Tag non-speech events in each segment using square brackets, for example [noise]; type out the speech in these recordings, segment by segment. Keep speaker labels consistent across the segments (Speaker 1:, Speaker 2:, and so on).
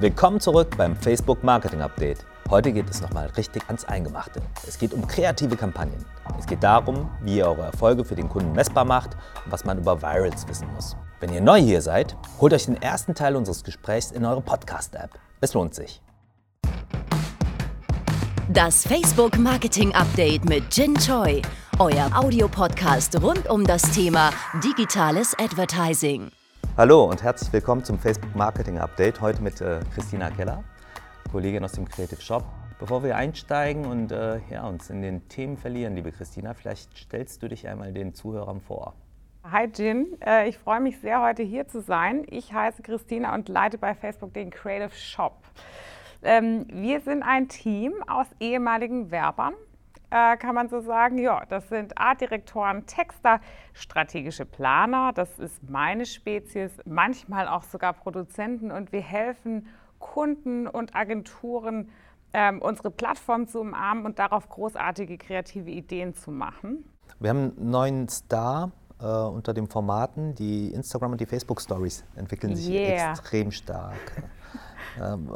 Speaker 1: Willkommen zurück beim Facebook Marketing Update. Heute geht es nochmal richtig ans Eingemachte. Es geht um kreative Kampagnen. Es geht darum, wie ihr eure Erfolge für den Kunden messbar macht und was man über Virals wissen muss. Wenn ihr neu hier seid, holt euch den ersten Teil unseres Gesprächs in eure Podcast-App. Es lohnt sich.
Speaker 2: Das Facebook Marketing Update mit Jin Choi, euer Audiopodcast rund um das Thema digitales Advertising.
Speaker 1: Hallo und herzlich willkommen zum Facebook Marketing Update. Heute mit äh, Christina Keller, Kollegin aus dem Creative Shop. Bevor wir einsteigen und äh, ja, uns in den Themen verlieren, liebe Christina, vielleicht stellst du dich einmal den Zuhörern vor.
Speaker 3: Hi Jin, äh, ich freue mich sehr, heute hier zu sein. Ich heiße Christina und leite bei Facebook den Creative Shop. Ähm, wir sind ein Team aus ehemaligen Werbern, äh, kann man so sagen. Ja, das sind Artdirektoren, Texter, strategische Planer, das ist meine Spezies, manchmal auch sogar Produzenten und wir helfen Kunden und Agenturen, ähm, unsere Plattform zu umarmen und darauf großartige kreative Ideen zu machen.
Speaker 1: Wir haben einen neuen Star äh, unter den Formaten. Die Instagram und die Facebook Stories entwickeln sich
Speaker 3: Yeah.
Speaker 1: extrem stark. Ähm,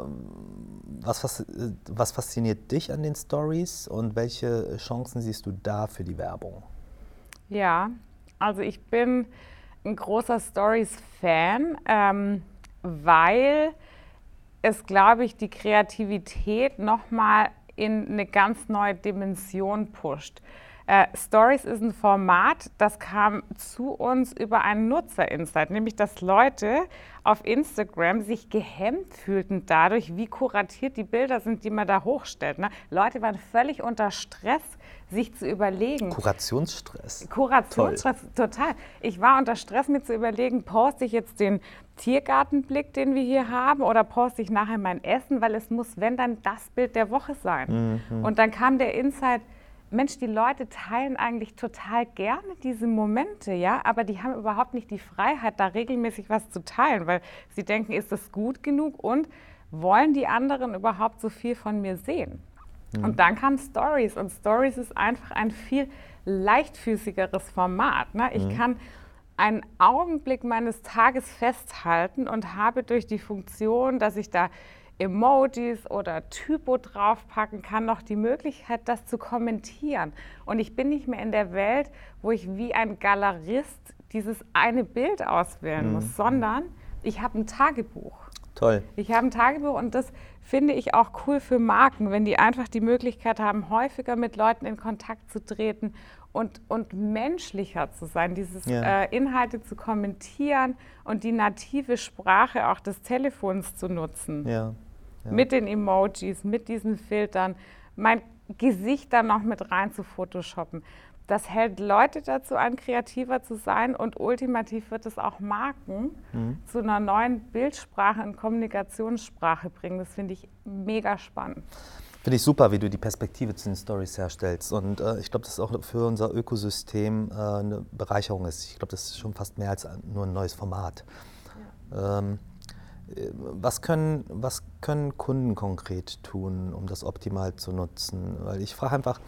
Speaker 1: was, was fasziniert dich an den Stories und welche Chancen siehst du da für die Werbung?
Speaker 3: Ja, also ich bin ein großer Stories-Fan, ähm, weil es, glaube ich, die Kreativität nochmal in eine ganz neue Dimension pusht. Äh, Stories ist ein Format, das kam zu uns über einen Nutzerinsight, nämlich dass Leute auf Instagram sich gehemmt fühlten dadurch, wie kuratiert die Bilder sind, die man da hochstellt. Ne? Leute waren völlig unter Stress, sich zu überlegen.
Speaker 1: Kurationsstress.
Speaker 3: Kurationsstress, total. Ich war unter Stress, mir zu überlegen, poste ich jetzt den Tiergartenblick, den wir hier haben, oder poste ich nachher mein Essen, weil es muss, wenn dann, das Bild der Woche sein. Und dann kam der Insight, Mensch, die Leute teilen eigentlich total gerne diese Momente, ja, aber die haben überhaupt nicht die Freiheit, da regelmäßig was zu teilen, weil sie denken, ist das gut genug und wollen die anderen überhaupt so viel von mir sehen? Und dann kamen Stories und Stories ist einfach ein viel leichtfüßigeres Format. Ne? Ich kann einen Augenblick meines Tages festhalten und habe durch die Funktion, dass ich da Emojis oder Typo draufpacken kann, noch die Möglichkeit, das zu kommentieren. Und ich bin nicht mehr in der Welt, wo ich wie ein Galerist dieses eine Bild auswählen muss, sondern ich habe ein Tagebuch.
Speaker 1: Toll.
Speaker 3: Ich habe ein Tagebuch und das finde ich auch cool für Marken, wenn die einfach die Möglichkeit haben, häufiger mit Leuten in Kontakt zu treten und, und menschlicher zu sein, dieses
Speaker 1: Ja.
Speaker 3: äh, Inhalte zu kommentieren und die native Sprache auch des Telefons zu nutzen.
Speaker 1: Ja. Ja.
Speaker 3: Mit den Emojis, mit diesen Filtern, mein Gesicht dann noch mit rein zu photoshoppen. Das hält Leute dazu an, kreativer zu sein und ultimativ wird es auch Marken
Speaker 1: Mhm.
Speaker 3: zu einer neuen Bildsprache und Kommunikationssprache bringen. Das finde ich mega spannend.
Speaker 1: Finde ich super, wie du die Perspektive zu den Stories herstellst. Und äh, ich glaube, dass es auch für unser Ökosystem äh, eine Bereicherung ist. Ich glaube, das ist schon fast mehr als nur ein neues Format. Ähm, äh, was, können, was können Kunden konkret tun, um das optimal zu nutzen? Weil ich frage einfach,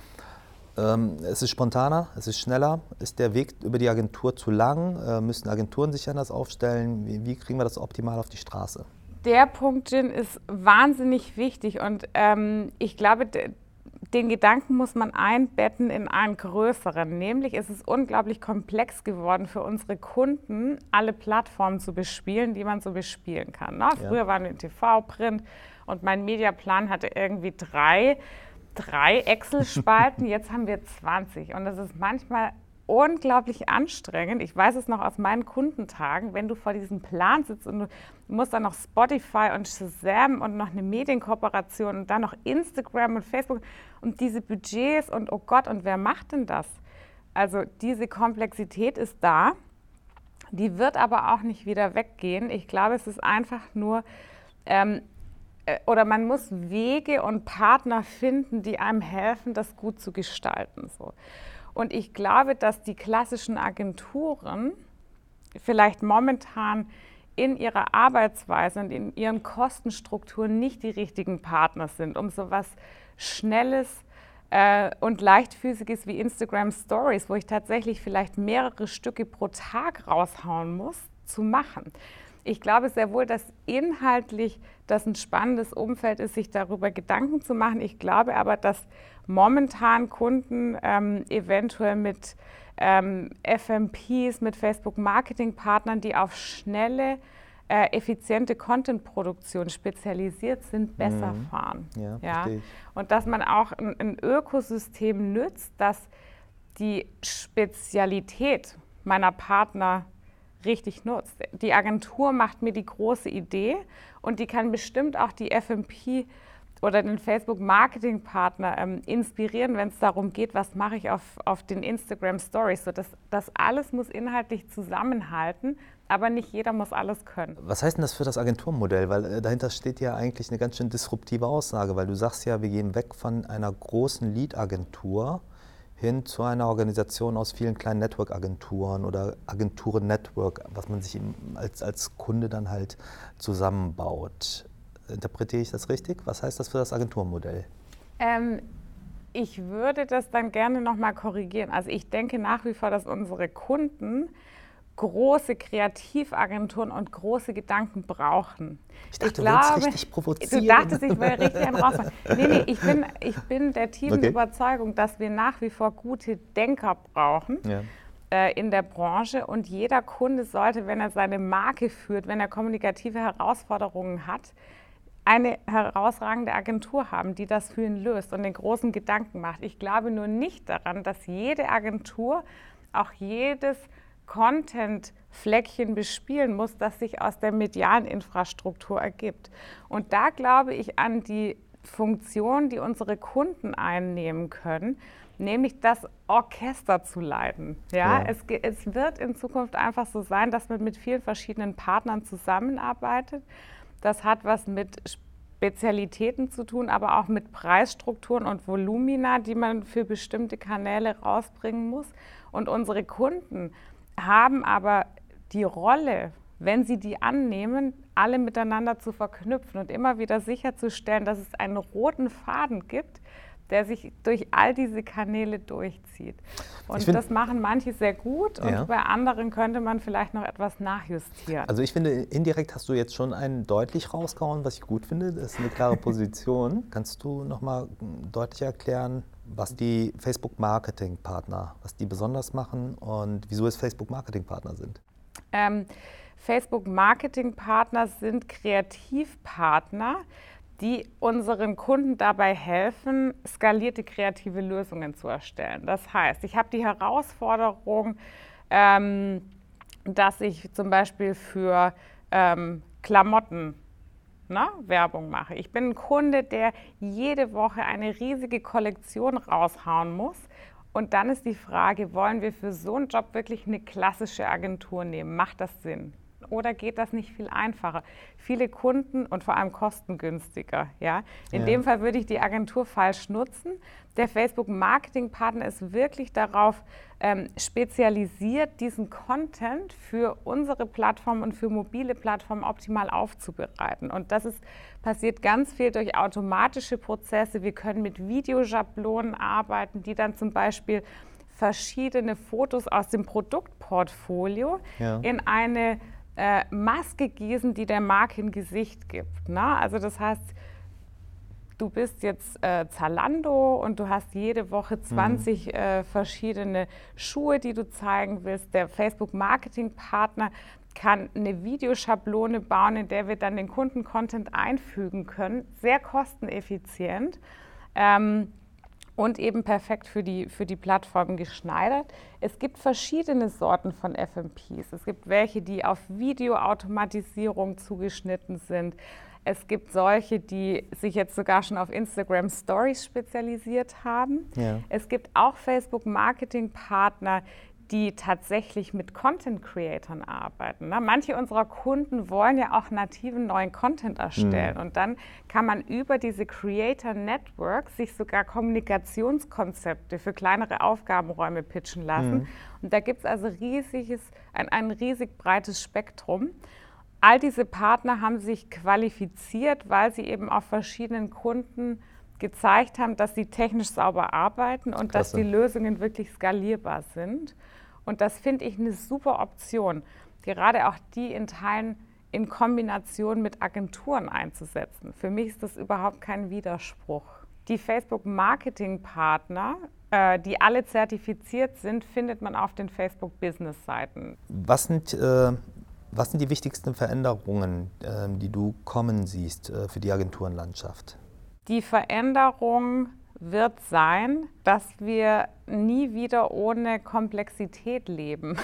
Speaker 1: ähm, es ist spontaner, es ist schneller. Ist der Weg über die Agentur zu lang? Äh, müssen Agenturen sich anders aufstellen? Wie, wie kriegen wir das optimal auf die Straße?
Speaker 3: Der Punkt, Jin, ist wahnsinnig wichtig und ähm, ich glaube, den Gedanken muss man einbetten in einen größeren. Nämlich ist es unglaublich komplex geworden für unsere Kunden, alle Plattformen zu bespielen, die man so bespielen kann. Ne?
Speaker 1: Ja.
Speaker 3: Früher waren wir in TV, Print und mein Mediaplan hatte irgendwie drei, drei Excel-Spalten, [laughs] jetzt haben wir 20. Und das ist manchmal unglaublich anstrengend. Ich weiß es noch aus meinen Kundentagen, wenn du vor diesem Plan sitzt und du musst dann noch Spotify und Shazam und noch eine Medienkooperation und dann noch Instagram und Facebook und diese Budgets und oh Gott, und wer macht denn das? Also diese Komplexität ist da. Die wird aber auch nicht wieder weggehen. Ich glaube, es ist einfach nur, ähm, äh, oder man muss Wege und Partner finden, die einem helfen, das gut zu gestalten. So. Und ich glaube, dass die klassischen Agenturen vielleicht momentan in ihrer Arbeitsweise und in ihren Kostenstrukturen nicht die richtigen Partner sind, um so was Schnelles äh, und leichtfüßiges wie Instagram Stories, wo ich tatsächlich vielleicht mehrere Stücke pro Tag raushauen muss, zu machen. ich glaube sehr wohl, dass inhaltlich das ein spannendes Umfeld ist, sich darüber Gedanken zu machen. Ich glaube aber, dass momentan Kunden ähm, eventuell mit ähm, FMPs, mit Facebook-Marketing-Partnern, die auf schnelle, äh, effiziente Content-Produktion spezialisiert sind, besser mhm. fahren. Ja, ja? Und dass man auch ein, ein Ökosystem nützt, das die Spezialität meiner Partner richtig nutzt. Die Agentur macht mir die große Idee und die kann bestimmt auch die FMP oder den Facebook-Marketing-Partner ähm, inspirieren, wenn es darum geht, was mache ich auf, auf den Instagram Stories. So, das, das alles muss inhaltlich zusammenhalten, aber nicht jeder muss alles können.
Speaker 1: Was heißt denn das für das Agenturmodell? Weil äh, dahinter steht ja eigentlich eine ganz schön disruptive Aussage, weil du sagst ja, wir gehen weg von einer großen Lead-Agentur hin zu einer Organisation aus vielen kleinen Network-Agenturen oder Agenturen-Network, was man sich als, als Kunde dann halt zusammenbaut. Interpretiere ich das richtig? Was heißt das für das Agenturmodell?
Speaker 3: Ähm, ich würde das dann gerne nochmal korrigieren. Also ich denke nach wie vor, dass unsere Kunden große Kreativagenturen und große Gedanken brauchen.
Speaker 1: Ich dachte, ich glaube, du richtig provozieren.
Speaker 3: Du dachtest, ich will richtig einen rausmachen. Nee, nee, ich bin, ich bin der tiefen okay. Überzeugung, dass wir nach wie vor gute Denker brauchen. Ja. Äh, in der Branche und jeder Kunde sollte, wenn er seine Marke führt, wenn er kommunikative Herausforderungen hat, eine herausragende Agentur haben, die das für ihn löst und den großen Gedanken macht. Ich glaube nur nicht daran, dass jede Agentur auch jedes Content-Fleckchen bespielen muss, das sich aus der medialen Infrastruktur ergibt. Und da glaube ich an die Funktion, die unsere Kunden einnehmen können, nämlich das Orchester zu leiten. Ja, ja. Es, es wird in Zukunft einfach so sein, dass man mit vielen verschiedenen Partnern zusammenarbeitet das hat was mit Spezialitäten zu tun, aber auch mit Preisstrukturen und Volumina, die man für bestimmte Kanäle rausbringen muss. Und unsere Kunden haben aber die Rolle, wenn sie die annehmen, alle miteinander zu verknüpfen und immer wieder sicherzustellen, dass es einen roten Faden gibt, der sich durch all diese Kanäle durchzieht. Und find, das machen manche sehr gut und ja. bei anderen könnte man vielleicht noch etwas nachjustieren.
Speaker 1: Also ich finde, indirekt hast du jetzt schon einen deutlich rausgehauen, was ich gut finde. Das ist eine klare [laughs] Position. Kannst du nochmal deutlich erklären, was die Facebook-Marketing-Partner, was die besonders machen und wieso es Facebook-Marketing-Partner sind?
Speaker 3: Ähm, Facebook-Marketing-Partner sind Kreativpartner, die unseren Kunden dabei helfen, skalierte kreative Lösungen zu erstellen. Das heißt, ich habe die Herausforderung, ähm, dass ich zum Beispiel für ähm, Klamotten ne, Werbung mache. Ich bin ein Kunde, der jede Woche eine riesige Kollektion raushauen muss. Und dann ist die Frage, wollen wir für so einen Job wirklich eine klassische Agentur nehmen? Macht das Sinn? Oder geht das nicht viel einfacher? Viele Kunden und vor allem kostengünstiger. Ja? In ja. dem Fall würde ich die Agentur falsch nutzen. Der Facebook-Marketing-Partner ist wirklich darauf ähm, spezialisiert, diesen Content für unsere Plattform und für mobile Plattformen optimal aufzubereiten. Und das ist, passiert ganz viel durch automatische Prozesse. Wir können mit Videoschablonen arbeiten, die dann zum Beispiel verschiedene Fotos aus dem Produktportfolio ja. in eine äh, Maske gießen, die der Marke ein Gesicht gibt. Ne? Also das heißt, du bist jetzt äh, Zalando und du hast jede Woche 20 mhm. äh, verschiedene Schuhe, die du zeigen willst. Der Facebook-Marketing-Partner kann eine Videoschablone bauen, in der wir dann den Kunden-Content einfügen können. Sehr kosteneffizient. Ähm, und eben perfekt für die, für die Plattform geschneidert. Es gibt verschiedene Sorten von FMPs. Es gibt welche, die auf Videoautomatisierung zugeschnitten sind. Es gibt solche, die sich jetzt sogar schon auf Instagram Stories spezialisiert haben. Ja. Es gibt auch Facebook-Marketing-Partner, die tatsächlich mit Content-Creatern arbeiten. Ne? Manche unserer Kunden wollen ja auch nativen neuen Content erstellen. Mhm. Und dann kann man über diese Creator Network sich sogar Kommunikationskonzepte für kleinere Aufgabenräume pitchen lassen. Mhm. Und da gibt es also riesiges, ein, ein riesig breites Spektrum. All diese Partner haben sich qualifiziert, weil sie eben auf verschiedenen Kunden gezeigt haben, dass sie technisch sauber arbeiten und Klasse. dass die Lösungen wirklich skalierbar sind. Und das finde ich eine super Option. Gerade auch die in Teilen in Kombination mit Agenturen einzusetzen. Für mich ist das überhaupt kein Widerspruch. Die Facebook-Marketing-Partner, äh, die alle zertifiziert sind, findet man auf den Facebook-Business-Seiten.
Speaker 1: Was sind, äh, was sind die wichtigsten Veränderungen, äh, die du kommen siehst äh, für die Agenturenlandschaft?
Speaker 3: Die Veränderung wird sein, dass wir nie wieder ohne Komplexität leben.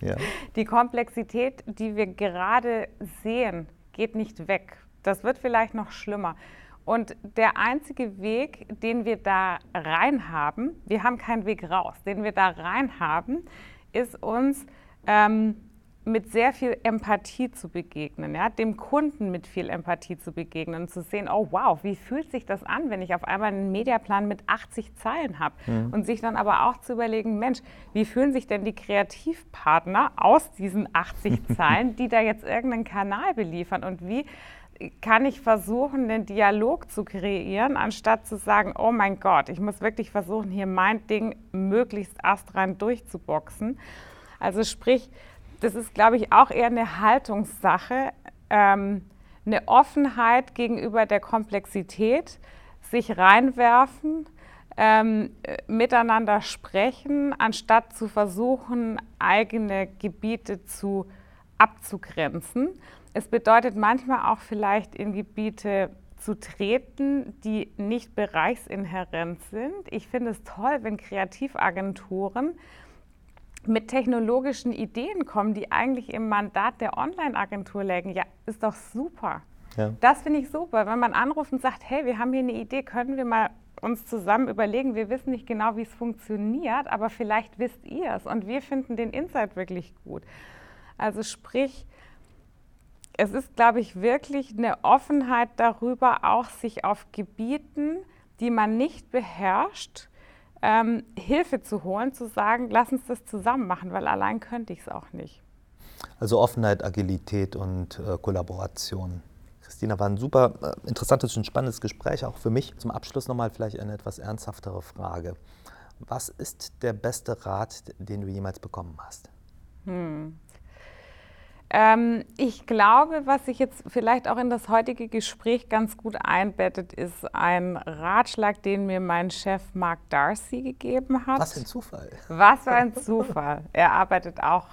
Speaker 3: Ja. [laughs] Die Komplexität, die wir gerade sehen, geht nicht weg. Das wird vielleicht noch schlimmer. Und der einzige Weg, den wir da rein haben, wir haben keinen Weg raus, den wir da rein haben, ist uns ähm, mit sehr viel Empathie zu begegnen, ja? dem Kunden mit viel Empathie zu begegnen und zu sehen, oh wow, wie fühlt sich das an, wenn ich auf einmal einen Mediaplan mit 80 Zeilen habe mhm. und sich dann aber auch zu überlegen, Mensch, wie fühlen sich denn die Kreativpartner aus diesen 80 [laughs] Zeilen, die da jetzt irgendeinen Kanal beliefern und wie kann ich versuchen, den Dialog zu kreieren, anstatt zu sagen, oh mein Gott, ich muss wirklich versuchen, hier mein Ding möglichst astrein durchzuboxen. Also sprich, das ist, glaube ich, auch eher eine Haltungssache, ähm, eine Offenheit gegenüber der Komplexität, sich reinwerfen, ähm, miteinander sprechen, anstatt zu versuchen, eigene Gebiete zu abzugrenzen. Es bedeutet manchmal auch vielleicht in Gebiete zu treten, die nicht bereichsinhärent sind. Ich finde es toll, wenn Kreativagenturen mit technologischen Ideen kommen, die eigentlich im Mandat der Online-Agentur lägen, ja, ist doch super. Ja. Das finde ich super, wenn man anruft und sagt, hey, wir haben hier eine Idee, können wir mal uns zusammen überlegen, wir wissen nicht genau, wie es funktioniert, aber vielleicht wisst ihr es und wir finden den Insight wirklich gut. Also sprich, es ist, glaube ich, wirklich eine Offenheit darüber, auch sich auf Gebieten, die man nicht beherrscht, ähm, Hilfe zu holen, zu sagen, lass uns das zusammen machen, weil allein könnte ich es auch nicht.
Speaker 1: Also Offenheit, Agilität und äh, Kollaboration. Christina, war ein super äh, interessantes und spannendes Gespräch, auch für mich. Zum Abschluss nochmal vielleicht eine etwas ernsthaftere Frage. Was ist der beste Rat, den du jemals bekommen hast? Hm.
Speaker 3: Ähm, ich glaube, was sich jetzt vielleicht auch in das heutige Gespräch ganz gut einbettet, ist ein Ratschlag, den mir mein Chef Mark Darcy gegeben hat.
Speaker 1: Was für ein Zufall.
Speaker 3: Was für ein Zufall. er arbeitet auch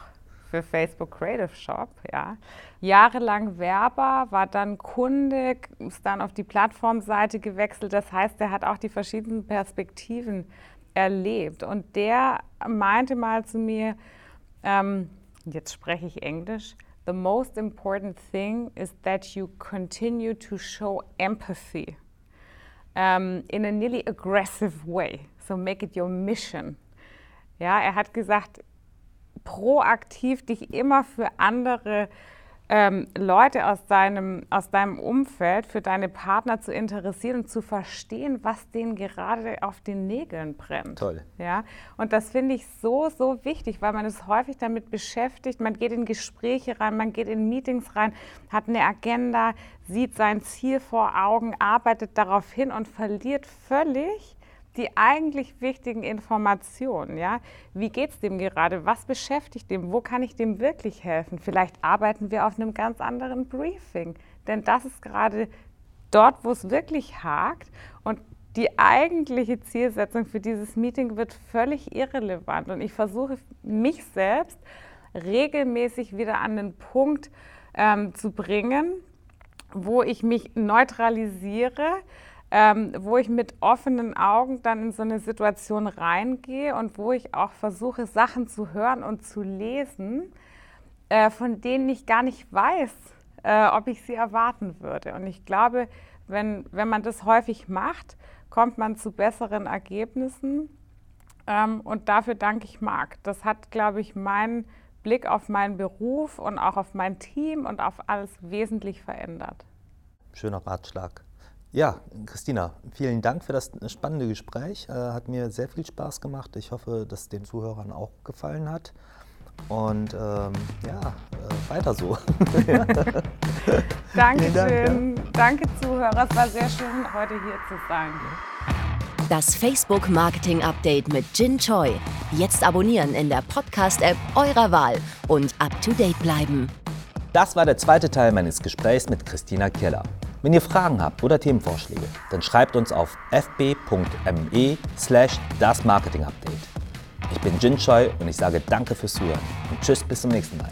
Speaker 3: für Facebook Creative Shop, ja. Jahrelang Werber, war dann Kunde, ist dann auf die Plattformseite gewechselt. Das heißt, er hat auch die verschiedenen Perspektiven erlebt. Und der meinte mal zu mir, ähm, jetzt spreche ich Englisch, the most important thing is that you continue to show empathy um, in a nearly aggressive way. So make it your mission. Ja, er hat gesagt, proaktiv dich immer für andere ähm, Leute aus deinem, aus deinem Umfeld, für deine Partner zu interessieren und zu verstehen, was denen gerade auf den Nägeln brennt.
Speaker 1: Toll.
Speaker 3: Ja? Und das finde ich so, so wichtig, weil man ist häufig damit beschäftigt, man geht in Gespräche rein, man geht in Meetings rein, hat eine Agenda, sieht sein Ziel vor Augen, arbeitet darauf hin und verliert völlig die eigentlich wichtigen Informationen. Ja? Wie geht es dem gerade? Was beschäftigt dem? Wo kann ich dem wirklich helfen? Vielleicht arbeiten wir auf einem ganz anderen Briefing. Denn das ist gerade dort, wo es wirklich hakt. Und die eigentliche Zielsetzung für dieses Meeting wird völlig irrelevant. Und ich versuche mich selbst regelmäßig wieder an den Punkt ähm, zu bringen, wo ich mich neutralisiere ähm, wo ich mit offenen Augen dann in so eine Situation reingehe und wo ich auch versuche, Sachen zu hören und zu lesen, äh, von denen ich gar nicht weiß, äh, ob ich sie erwarten würde. Und ich glaube, wenn, wenn man das häufig macht, kommt man zu besseren Ergebnissen. Ähm, und dafür danke ich Marc. Das hat, glaube ich, meinen Blick auf meinen Beruf und auch auf mein Team und auf alles wesentlich verändert.
Speaker 1: Schöner Ratschlag. Ja, Christina, vielen Dank für das spannende Gespräch. Äh, hat mir sehr viel Spaß gemacht. Ich hoffe, dass es den Zuhörern auch gefallen hat. Und ähm, ja, äh, weiter so. [laughs]
Speaker 3: Dankeschön. Dank, ja. Danke, Zuhörer. Es war sehr schön, heute hier zu sein.
Speaker 2: Das Facebook Marketing Update mit Jin Choi. Jetzt abonnieren in der Podcast-App eurer Wahl und up to date bleiben.
Speaker 1: Das war der zweite Teil meines Gesprächs mit Christina Keller. Wenn ihr Fragen habt oder Themenvorschläge, dann schreibt uns auf fb.me slash das Marketing Update. Ich bin Jin Choi und ich sage danke fürs Zuhören und tschüss bis zum nächsten Mal.